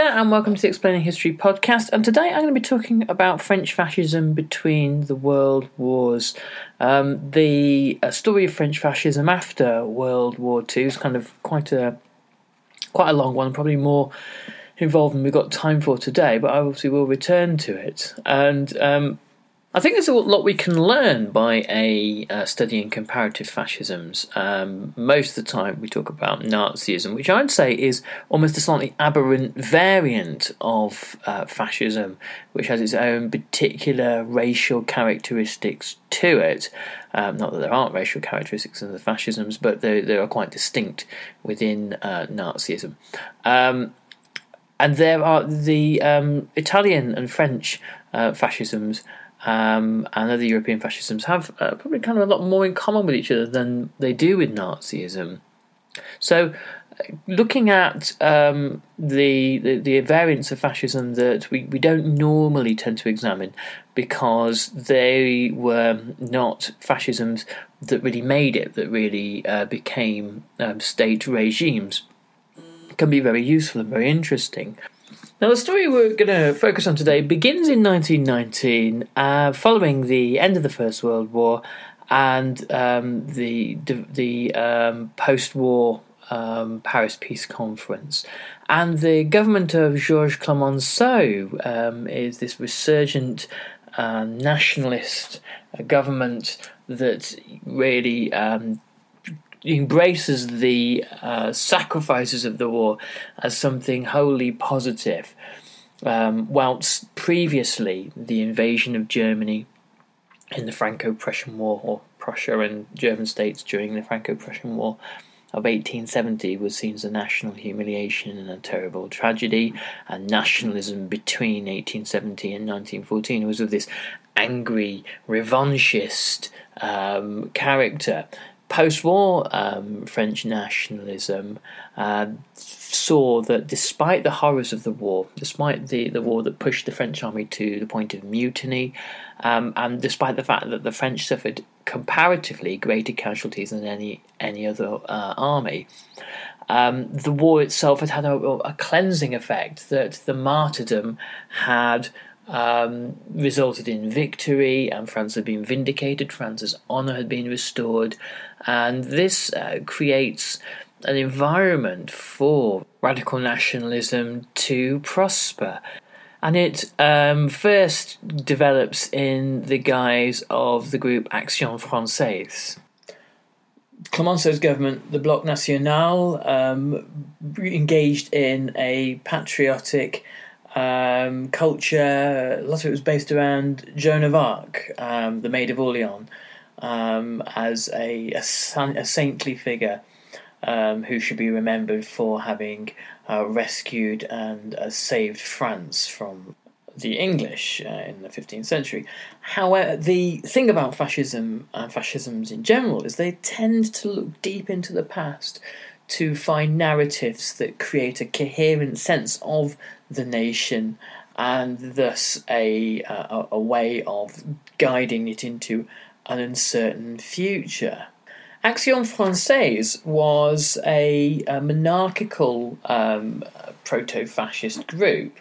And welcome to the Explaining History podcast. And today I'm going to be talking about French fascism between the world wars. Um, the uh, story of French fascism after World War II is kind of quite a quite a long one, probably more involved than we've got time for today. But I obviously will return to it. And um, I think there's a lot we can learn by a uh, studying comparative fascisms. Um, most of the time, we talk about Nazism, which I'd say is almost a slightly aberrant variant of uh, fascism, which has its own particular racial characteristics to it. Um, not that there aren't racial characteristics in the fascisms, but they, they are quite distinct within uh, Nazism. Um, and there are the um, Italian and French uh, fascisms um, and other European fascisms have uh, probably kind of a lot more in common with each other than they do with Nazism. So, uh, looking at um, the, the, the variants of fascism that we, we don't normally tend to examine because they were not fascisms that really made it, that really uh, became um, state regimes, can be very useful and very interesting. Now, the story we're going to focus on today begins in 1919, uh, following the end of the First World War and um, the the um, post-war um, Paris Peace Conference. And the government of Georges Clemenceau um, is this resurgent uh, nationalist government that really um, embraces the uh, sacrifices of the war as something wholly positive. Um, whilst previously the invasion of Germany in the Franco Prussian War, or Prussia and German states during the Franco Prussian War of 1870, was seen as a national humiliation and a terrible tragedy, and nationalism between 1870 and 1914 was of this angry, revanchist um, character post war um, French nationalism uh, saw that despite the horrors of the war, despite the, the war that pushed the French army to the point of mutiny, um, and despite the fact that the French suffered comparatively greater casualties than any, any other uh, army, um, the war itself had had a, a cleansing effect, that the martyrdom had um, resulted in victory, and France had been vindicated. France's honour had been restored, and this uh, creates an environment for radical nationalism to prosper. And it um, first develops in the guise of the group Action Française. Clemenceau's government, the Bloc National, um, engaged in a patriotic um, culture. A lot of it was based around Joan of Arc, um, the Maid of Orleans, um, as a, a, san- a, saintly figure um, who should be remembered for having uh, rescued and uh, saved France from the English uh, in the 15th century. However, the thing about fascism and fascisms in general is they tend to look deep into the past to find narratives that create a coherent sense of the nation and thus a, a, way of guiding it into an uncertain future. Action Française was a, a monarchical um, proto fascist group.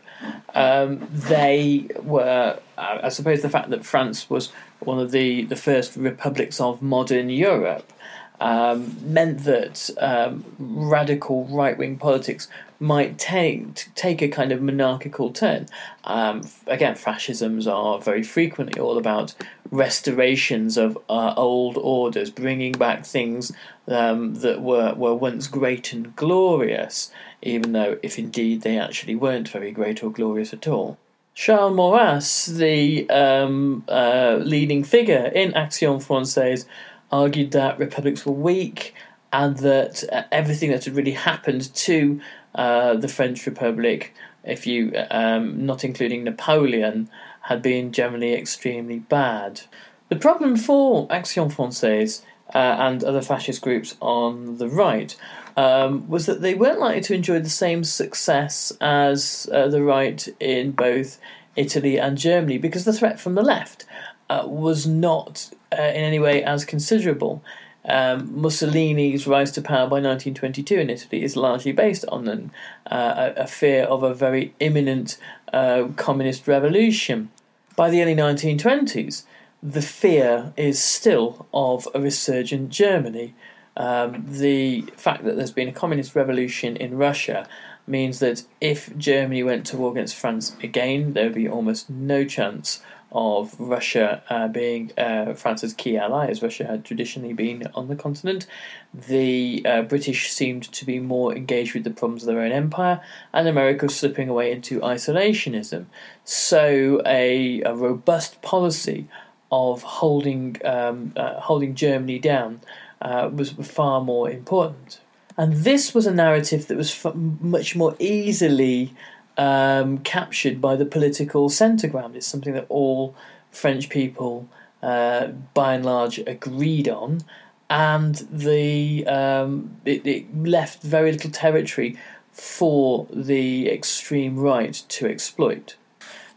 Um, they were, uh, I suppose, the fact that France was one of the, the first republics of modern Europe um, meant that um, radical right wing politics might take take a kind of monarchical turn. Um, again, fascisms are very frequently all about restorations of uh, old orders, bringing back things um, that were were once great and glorious, even though if indeed they actually weren't very great or glorious at all. Charles Maurras, the um, uh, leading figure in Action Française, argued that republics were weak and that uh, everything that had really happened to uh, the French Republic, if you um, not including Napoleon, had been generally extremely bad. The problem for Action Française uh, and other fascist groups on the right um, was that they weren't likely to enjoy the same success as uh, the right in both Italy and Germany because the threat from the left uh, was not uh, in any way as considerable. Um, Mussolini's rise to power by 1922 in Italy is largely based on an, uh, a, fear of a very imminent uh, communist revolution. By the early 1920s, the fear is still of a resurgent Germany. Um, the fact that there's been a communist revolution in Russia means that if Germany went to war against France again, there would be almost no chance of Russia uh, being uh, France's key ally, as Russia had traditionally been on the continent. The uh, British seemed to be more engaged with the problems of their own empire, and America was slipping away into isolationism. So, a, a robust policy of holding um, uh, holding Germany down uh, was far more important. And this was a narrative that was much more easily um, captured by the political centre ground. It's something that all French people, uh, by and large, agreed on, and the um, it, it, left very little territory for the extreme right to exploit.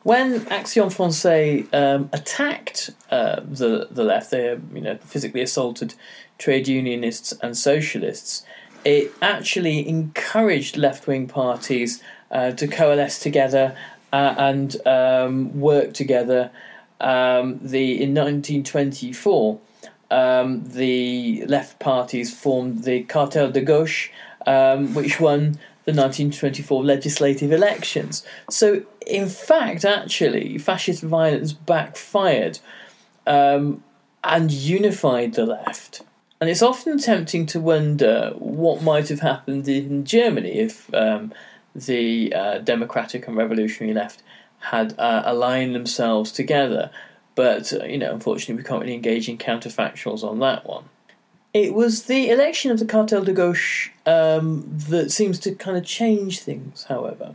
When Action Française um, attacked uh, the the left, they you know physically assaulted trade unionists and socialists. It actually encouraged left wing parties uh, to coalesce together uh, and um, work together. Um, the in 1924, um, the left parties formed the Cartel des Gauches, um, which won the 1924 legislative elections. So, in fact, actually, fascist violence backfired um, and unified the left. And it's often tempting to wonder what might have happened in Germany if um, the uh, democratic and revolutionary left had uh, aligned themselves together. But, uh, you know, unfortunately, we can't really engage in counterfactuals on that one. It was the election of the Cartel des Gauches um, that seems to kind of change things, however.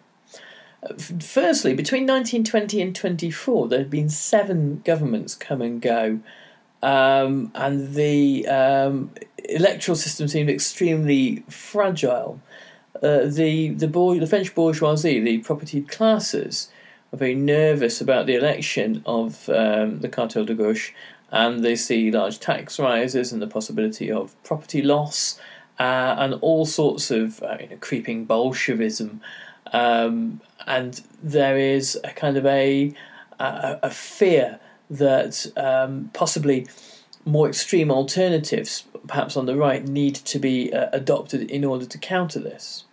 Firstly, between 1920 and 24, there had been seven governments come and go, um, and the um, electoral system seemed extremely fragile. Uh, the the, boy, the French bourgeoisie, the propertied classes, are very nervous about the election of um, the Cartel des Gauches, and they see large tax rises and the possibility of property loss, uh, and all sorts of uh, you know, creeping Bolshevism, um, and there is a kind of a a, a fear that um, possibly more extreme alternatives, perhaps on the right, need to be uh, adopted in order to counter this.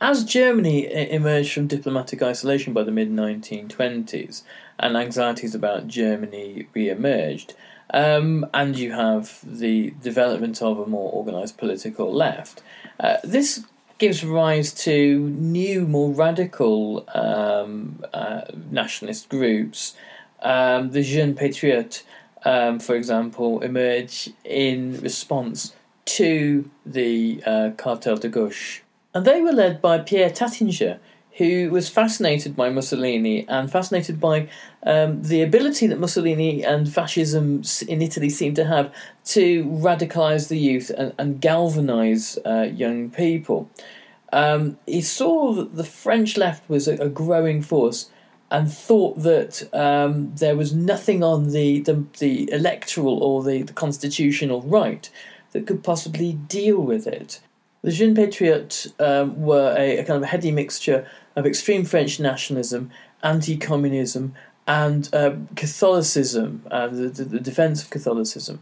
As Germany emerged from diplomatic isolation by the mid 1920s and anxieties about Germany re emerged, um, and you have the development of a more organised political left, uh, this gives rise to new, more radical um, uh, nationalist groups. Um, the Jeunes Patriotes, um, for example, emerge in response to the uh, Cartel des Gauches and they were led by Pierre Taittinger, who was fascinated by Mussolini and fascinated by um, the ability that Mussolini and fascism in Italy seemed to have to radicalize the youth and, and galvanize uh, young people. Um, he saw that the French left was a, a growing force and thought that um, there was nothing on the, the, the electoral or the, the constitutional right that could possibly deal with it. The Jeunes Patriotes um, were a, a, kind of a heady mixture of extreme French nationalism, anti communism, and uh, Catholicism, uh, the, the, defense of Catholicism.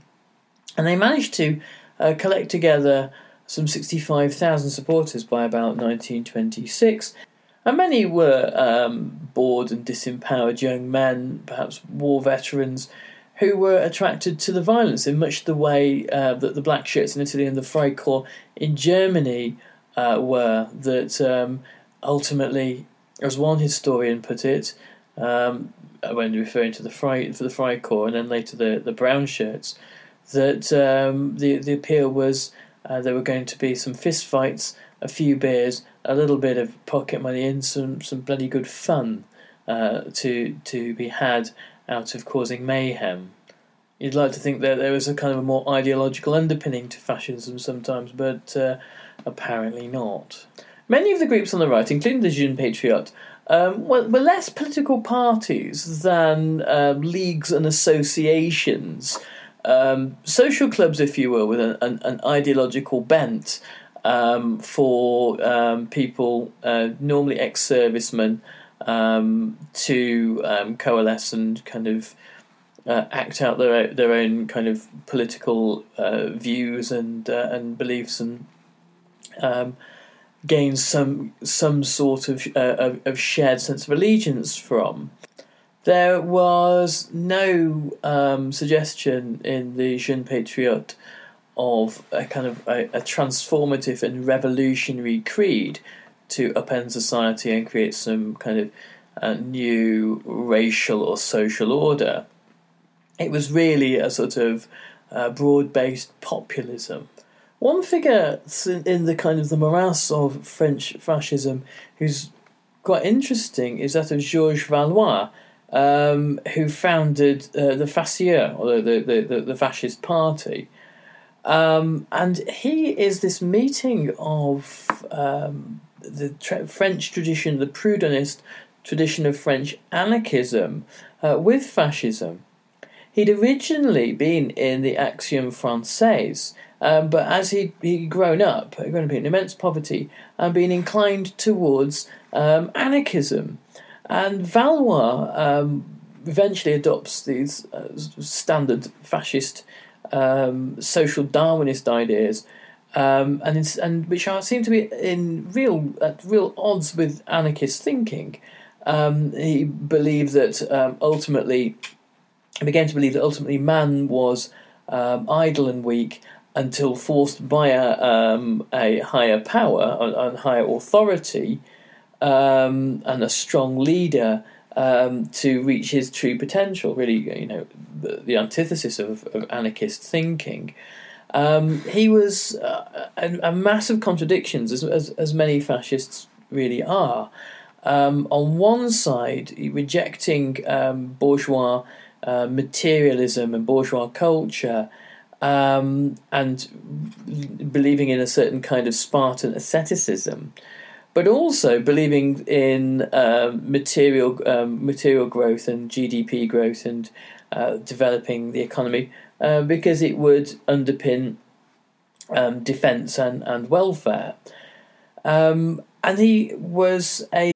And they managed to uh, collect together some 65,000 supporters by about 1926. And many were um, bored and disempowered young men, perhaps war veterans, who were attracted to the violence in much the way uh, that the black shirts in Italy and the Freikorps in Germany uh, were. That um, ultimately, as one historian put it, um, when referring to the Fry for the Freikorps and then later the, the brown shirts, that um, the the appeal was uh, there were going to be some fist fights, a few beers, a little bit of pocket money, and some some bloody good fun uh, to to be had out of causing mayhem. You'd like to think that there was a kind of a more ideological underpinning to fascism sometimes, but uh, apparently not. Many of the groups on the right, including the Jeunes Patriotes, um, were, were, less political parties than um, leagues and associations, um, social clubs, if you will, with an, an, an ideological bent um, for um, people, uh, normally ex servicemen, um, to um, coalesce and kind of uh, act out their their own kind of political uh, views and uh, and beliefs and um, gain some some sort of, uh, of, of shared sense of allegiance from. There was no um, suggestion in the Jeune Patriote of a kind of a, a transformative and revolutionary creed to upend society and create some kind of uh, new racial or social order. It was really a sort of uh, broad based populism. One figure in the kind of the morass of French fascism who's quite interesting is that of Georges Valois, um, who founded uh, the Faisceau, or the, the, the, the fascist party. Um, and he is this meeting of um, the tra- French tradition, the Proudhonist tradition of French anarchism, uh, with fascism. He'd originally been in the Action Française, um, but as he he'd grown up, grown up in immense poverty, and been inclined towards um, anarchism. And Valois um, eventually adopts these uh, standard fascist um, social Darwinist ideas um, and and which are, seem to be in real at real odds with anarchist thinking. Um, he believed that um, ultimately, he began to believe that ultimately man was um, idle and weak until forced by a, um, a higher power and higher authority and a strong leader to reach his true potential. Really, you know, the, the antithesis of, of anarchist thinking. Um, he was uh, a, a, massive contradictions, as, as, as many fascists really are. Um, on one side, rejecting um, bourgeois uh, materialism and bourgeois culture, um, and believing in a certain kind of Spartan asceticism, but also believing in uh, material um, material growth and GDP growth and uh, developing the economy uh, because it would underpin um, defence and, and welfare. Um, and he was a.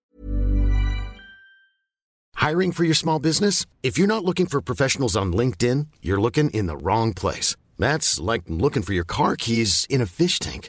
Hiring for your small business? If you're not looking for professionals on LinkedIn, you're looking in the wrong place. That's like looking for your car keys in a fish tank.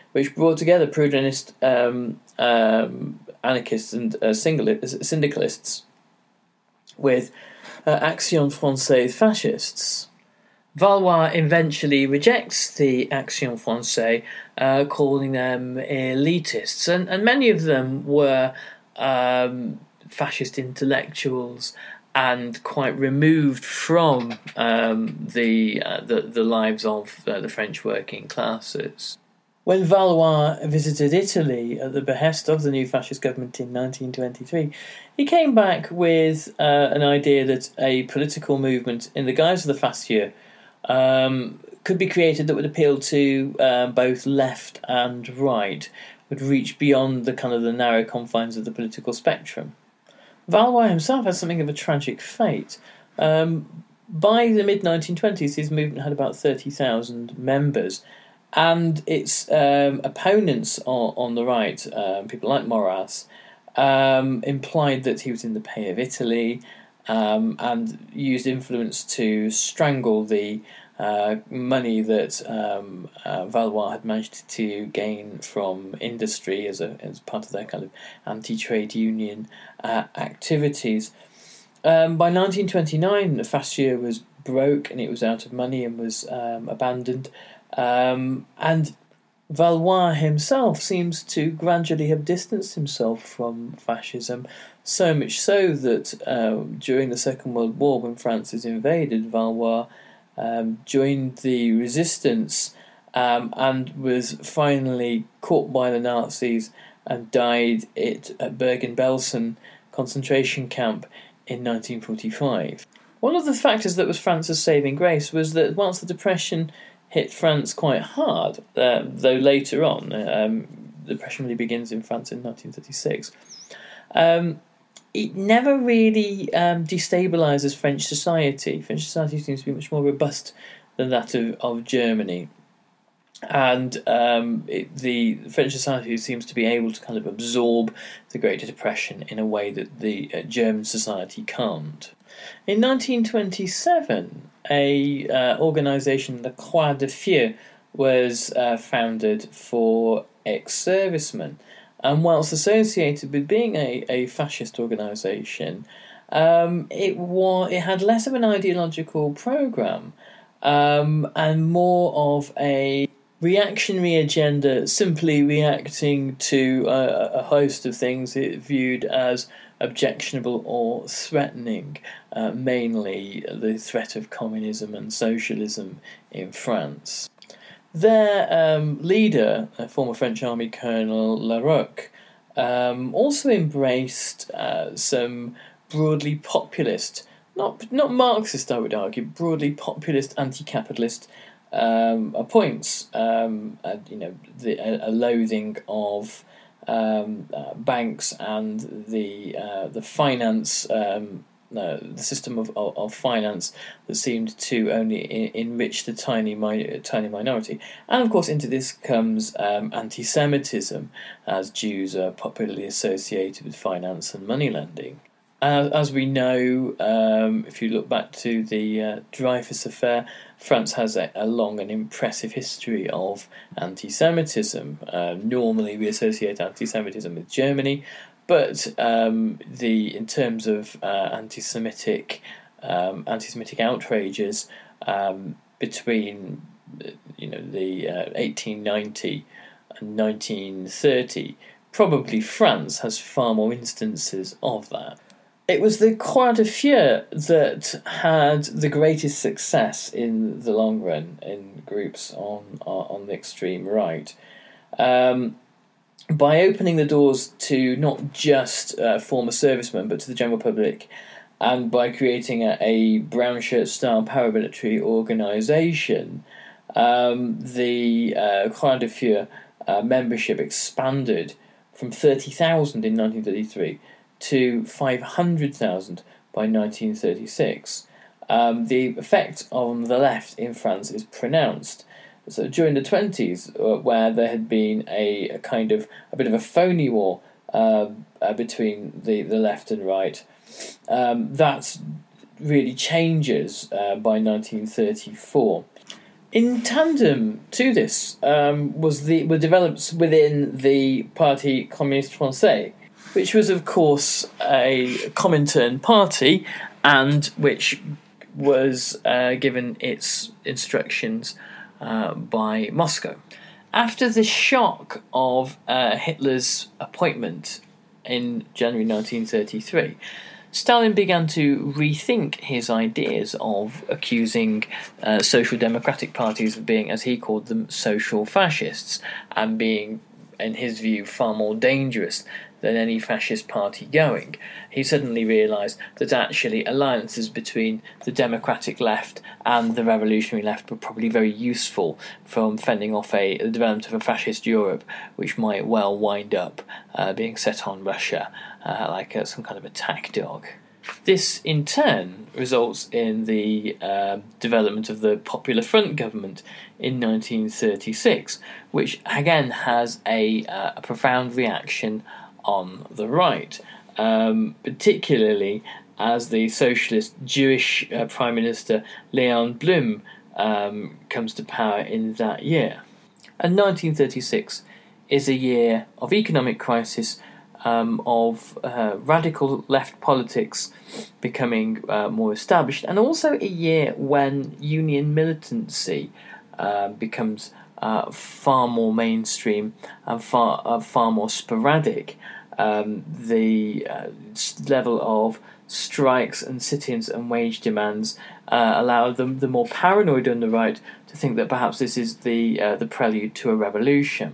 which brought together Proudhonist um, um, anarchists and uh, syndicalists with uh, Action Française fascists. Valois eventually rejects the Action Française, uh, calling them elitists, and, and many of them were um, fascist intellectuals and quite removed from um, the, uh, the, the lives of uh, the French working classes. When Valois visited Italy at the behest of the new fascist government in 1923, he came back with uh, an idea that a political movement in the guise of the Faisceau um, could be created that would appeal to um, both left and right, would reach beyond the kind of the narrow confines of the political spectrum. Valois himself had something of a tragic fate. Um, by the mid 1920s, his movement had about 30,000 members, and its um, opponents on, on, the right, um, people like Maurras, um, implied that he was in the pay of Italy um, and used influence to strangle the uh, money that um, uh, Valois had managed to gain from industry as a as part of their kind of anti-trade union uh, activities. Um, by 1929, the Faisceau was broke and it was out of money and was abandoned. Um, and Valois himself seems to gradually have distanced himself from fascism, so much so that uh, during the Second World War, when France is invaded, Valois um, joined the resistance um, and was finally caught by the Nazis and died at, at Bergen-Belsen concentration camp in 1945. One of the factors that was France's saving grace was that once the Depression hit France quite hard, uh, though later on, um, the Depression really begins in France in 1936. Um, it never really um, destabilizes French society. French society seems to be much more robust than that of, of Germany. And um, it, the French society seems to be able to kind of absorb the Great Depression in a way that the uh, German society can't. In 1927, a uh, organisation, the Croix de Feu, was uh, founded for ex-servicemen. And whilst associated with being a, a fascist organisation, um, it was it had less of an ideological program um, and more of a reactionary agenda, simply reacting to a, a host of things it viewed as objectionable or threatening, uh, mainly the threat of communism and socialism in France. Their um, leader, a former French army colonel La Rocque, um, also embraced uh, some broadly populist, not not Marxist, I would argue, broadly populist anti-capitalist um, points. Um, uh, you know, the, a, a loathing of um, uh, banks and the uh, the finance um, uh, the system of, of, of, finance that seemed to only in, enrich the tiny mi- tiny minority. And of course, into this comes um, anti Semitism, as Jews are popularly associated with finance and money lending. Uh, as we know, um, if you look back to the uh, Dreyfus affair, France has a, a, long and impressive history of anti Semitism. Uh, normally, we associate anti Semitism with Germany, but um, the in terms of uh, anti-Semitic um, anti-Semitic outrages um, between you know the uh, 1890 and 1930, probably France has far more instances of that. It was the Croix de Feu that had the greatest success in the long run in groups on on the extreme right. Um, by opening the doors to not just uh, former servicemen but to the general public and by creating a, a brown shirt style paramilitary organization, um, the uh, Croix de Feu uh, membership expanded from 30,000 in 1933 to 500,000 by 1936. Um, the effect on the left in France is pronounced. So during the 20s, uh, where there had been a, a, kind of a bit of a phony war uh, uh, between the, the left and right, um, that really changes uh, by 1934. In tandem to this um, was the were developed within the Parti Communiste Français, which was of course a Comintern party, and which was uh, given its instructions uh, by Moscow. After the shock of uh, Hitler's appointment in January 1933, Stalin began to rethink his ideas of accusing uh, social democratic parties of being, as he called them, social fascists, and being, in his view, far more dangerous than any fascist party going. He suddenly realised that actually alliances between the democratic left and the revolutionary left were probably very useful from fending off a the development of a fascist Europe, which might well wind up uh, being set on Russia uh, like uh, some kind of attack dog. This, in turn, results in the uh, development of the Popular Front government in 1936, which again has a, uh, a profound reaction on the right, um, particularly as the socialist Jewish uh, Prime Minister Leon Blum um, comes to power in that year. And 1936 is a year of economic crisis, um, of uh, radical left politics becoming uh, more established, and also a year when union militancy uh, becomes uh, far more mainstream and far uh, far more sporadic. Um, the uh, level of strikes and sit-ins and wage demands uh, allow the, more paranoid on the right to think that perhaps this is the uh, the prelude to a revolution.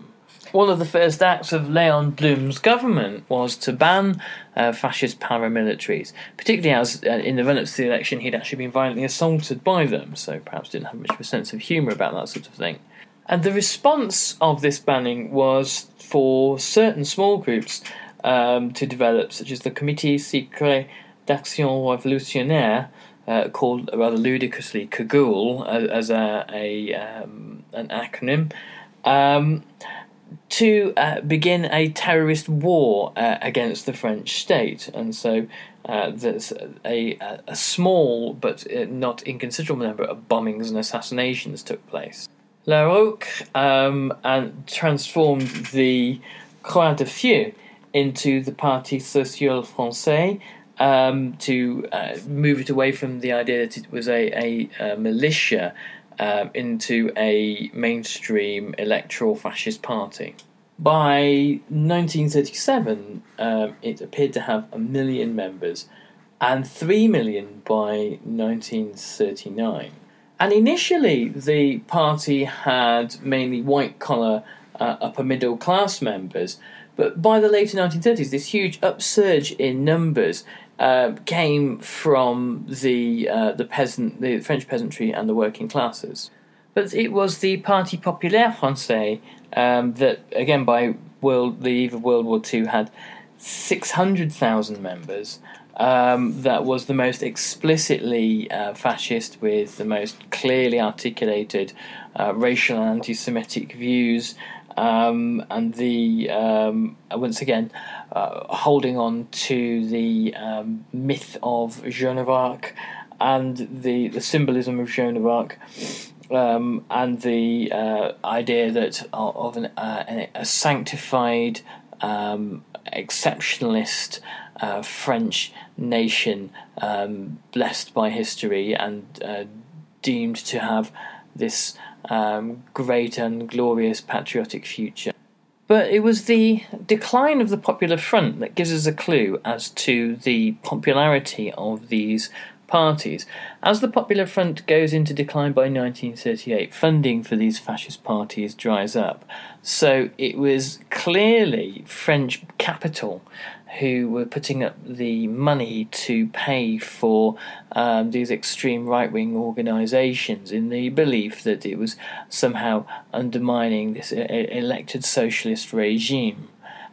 One of the first acts of Leon Blum's government was to ban uh, fascist paramilitaries, particularly as uh, in the run up to the election he'd actually been violently assaulted by them, so perhaps didn't have much of a sense of humour about that sort of thing. And the response of this banning was for certain small groups um, to develop, such as the Comité Secret d'Action Révolutionnaire, uh, called rather ludicrously Cagoule as, a, a um, an acronym. Um, to uh, begin a terrorist war uh, against the French state, and so uh, there's a, a, small but uh, not inconsiderable number of bombings and assassinations took place. La Rocque um, and transformed the Croix de Feu into the Parti Social Français um, to uh, move it away from the idea that it was a, a, a militia um, into a mainstream electoral fascist party. By 1937, um, it appeared to have a million members and 3 million by 1939. And initially, the party had mainly white collar, uh, upper middle class members, but by the later 1930s, this huge upsurge in numbers uh, came from the uh, the peasant, the French peasantry, and the working classes. But it was the Parti Populaire Français um, that, again, by world the eve of World War II, had six hundred thousand members. Um, that was the most explicitly uh, fascist, with the most clearly articulated uh, racial and anti-Semitic views, um, and the um, once again uh, holding on to the um, myth of Joan of Arc and the, the symbolism of Joan of Arc. Um, and the uh, idea that uh, of an, uh, a sanctified um, exceptionalist uh, French nation um, blessed by history and uh, deemed to have this um, great and glorious patriotic future. But it was the decline of the Popular Front that gives us a clue as to the popularity of these parties. As the Popular Front goes into decline by 1938, funding for these fascist parties dries up. So it was clearly French capital who were putting up the money to pay for um, these extreme right wing organisations in the belief that it was somehow undermining this elected socialist regime.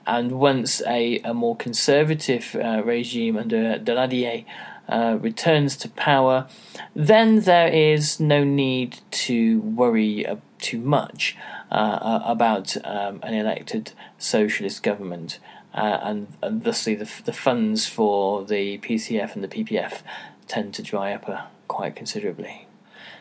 And once a, a more conservative uh, regime under Daladier uh, returns to power, then there is no need to worry uh, too much uh, about um, an elected socialist government. Uh, and, and thusly, the, the funds for the PCF and the PPF tend to dry up uh, quite considerably.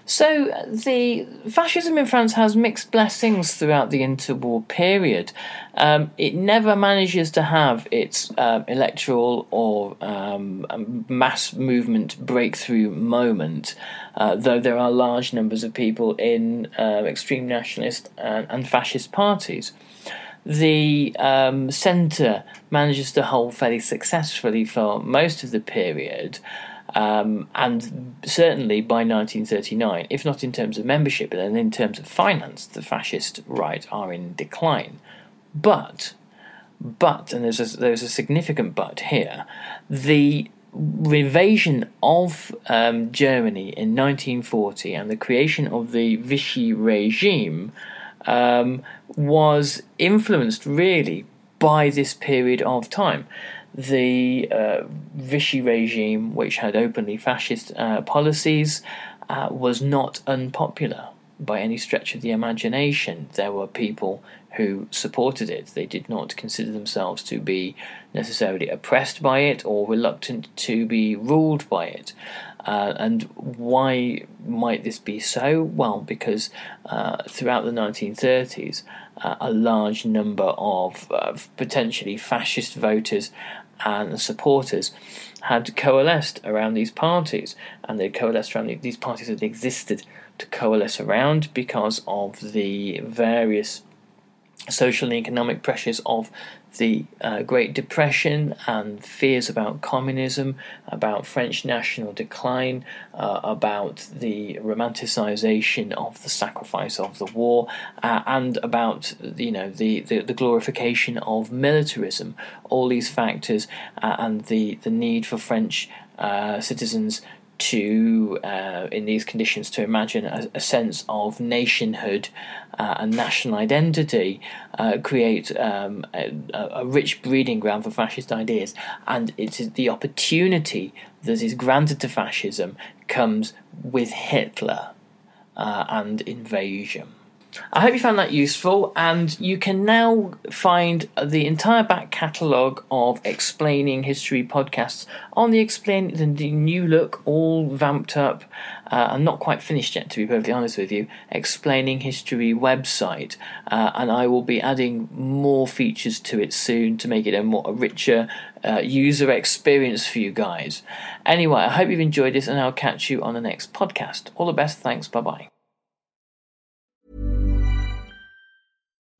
So the fascism in France has mixed blessings throughout the interwar period. Um, it never manages to have its uh, electoral or um, mass movement breakthrough moment, uh, though there are large numbers of people in uh, extreme nationalist and, and, fascist parties. The um, centre manages to hold fairly successfully for most of the period. Um, and certainly by 1939, if not in terms of membership, then in terms of finance, the fascist right are in decline. But, but, and there's a, there's a significant but here, the invasion of um, Germany in 1940 and the creation of the Vichy regime um, was influenced really by this period of time the uh, Vichy regime, which had openly fascist uh, policies, uh, was not unpopular by any stretch of the imagination. There were people who supported it. They did not consider themselves to be necessarily oppressed by it or reluctant to be ruled by it. Uh, and why might this be so? Well, because uh, throughout the 1930s, uh, a large number of potentially fascist voters and supporters had coalesced around these parties, and they coalesced around these parties that existed to coalesce around because of the various social and economic pressures of the uh, Great Depression and fears about communism, about French national decline, uh, about the romanticization of the sacrifice of the war, uh, and about you know the, the, the, glorification of militarism. All these factors uh, and the the need for French uh, citizens to, uh, in these conditions, to imagine a, a sense of nationhood uh, and national identity, uh, create um, a, a, rich breeding ground for fascist ideas. And it's the opportunity that is granted to fascism comes with Hitler uh, and invasion. I hope you found that useful, and you can now find the entire back catalogue of explaining history podcasts on the explain the new look, all vamped up. Uh, and not quite finished yet, to be perfectly honest with you. Explaining history website, uh, and I will be adding more features to it soon to make it a more a richer uh, user experience for you guys. Anyway, I hope you've enjoyed this, and I'll catch you on the next podcast. All the best. Thanks. Bye bye.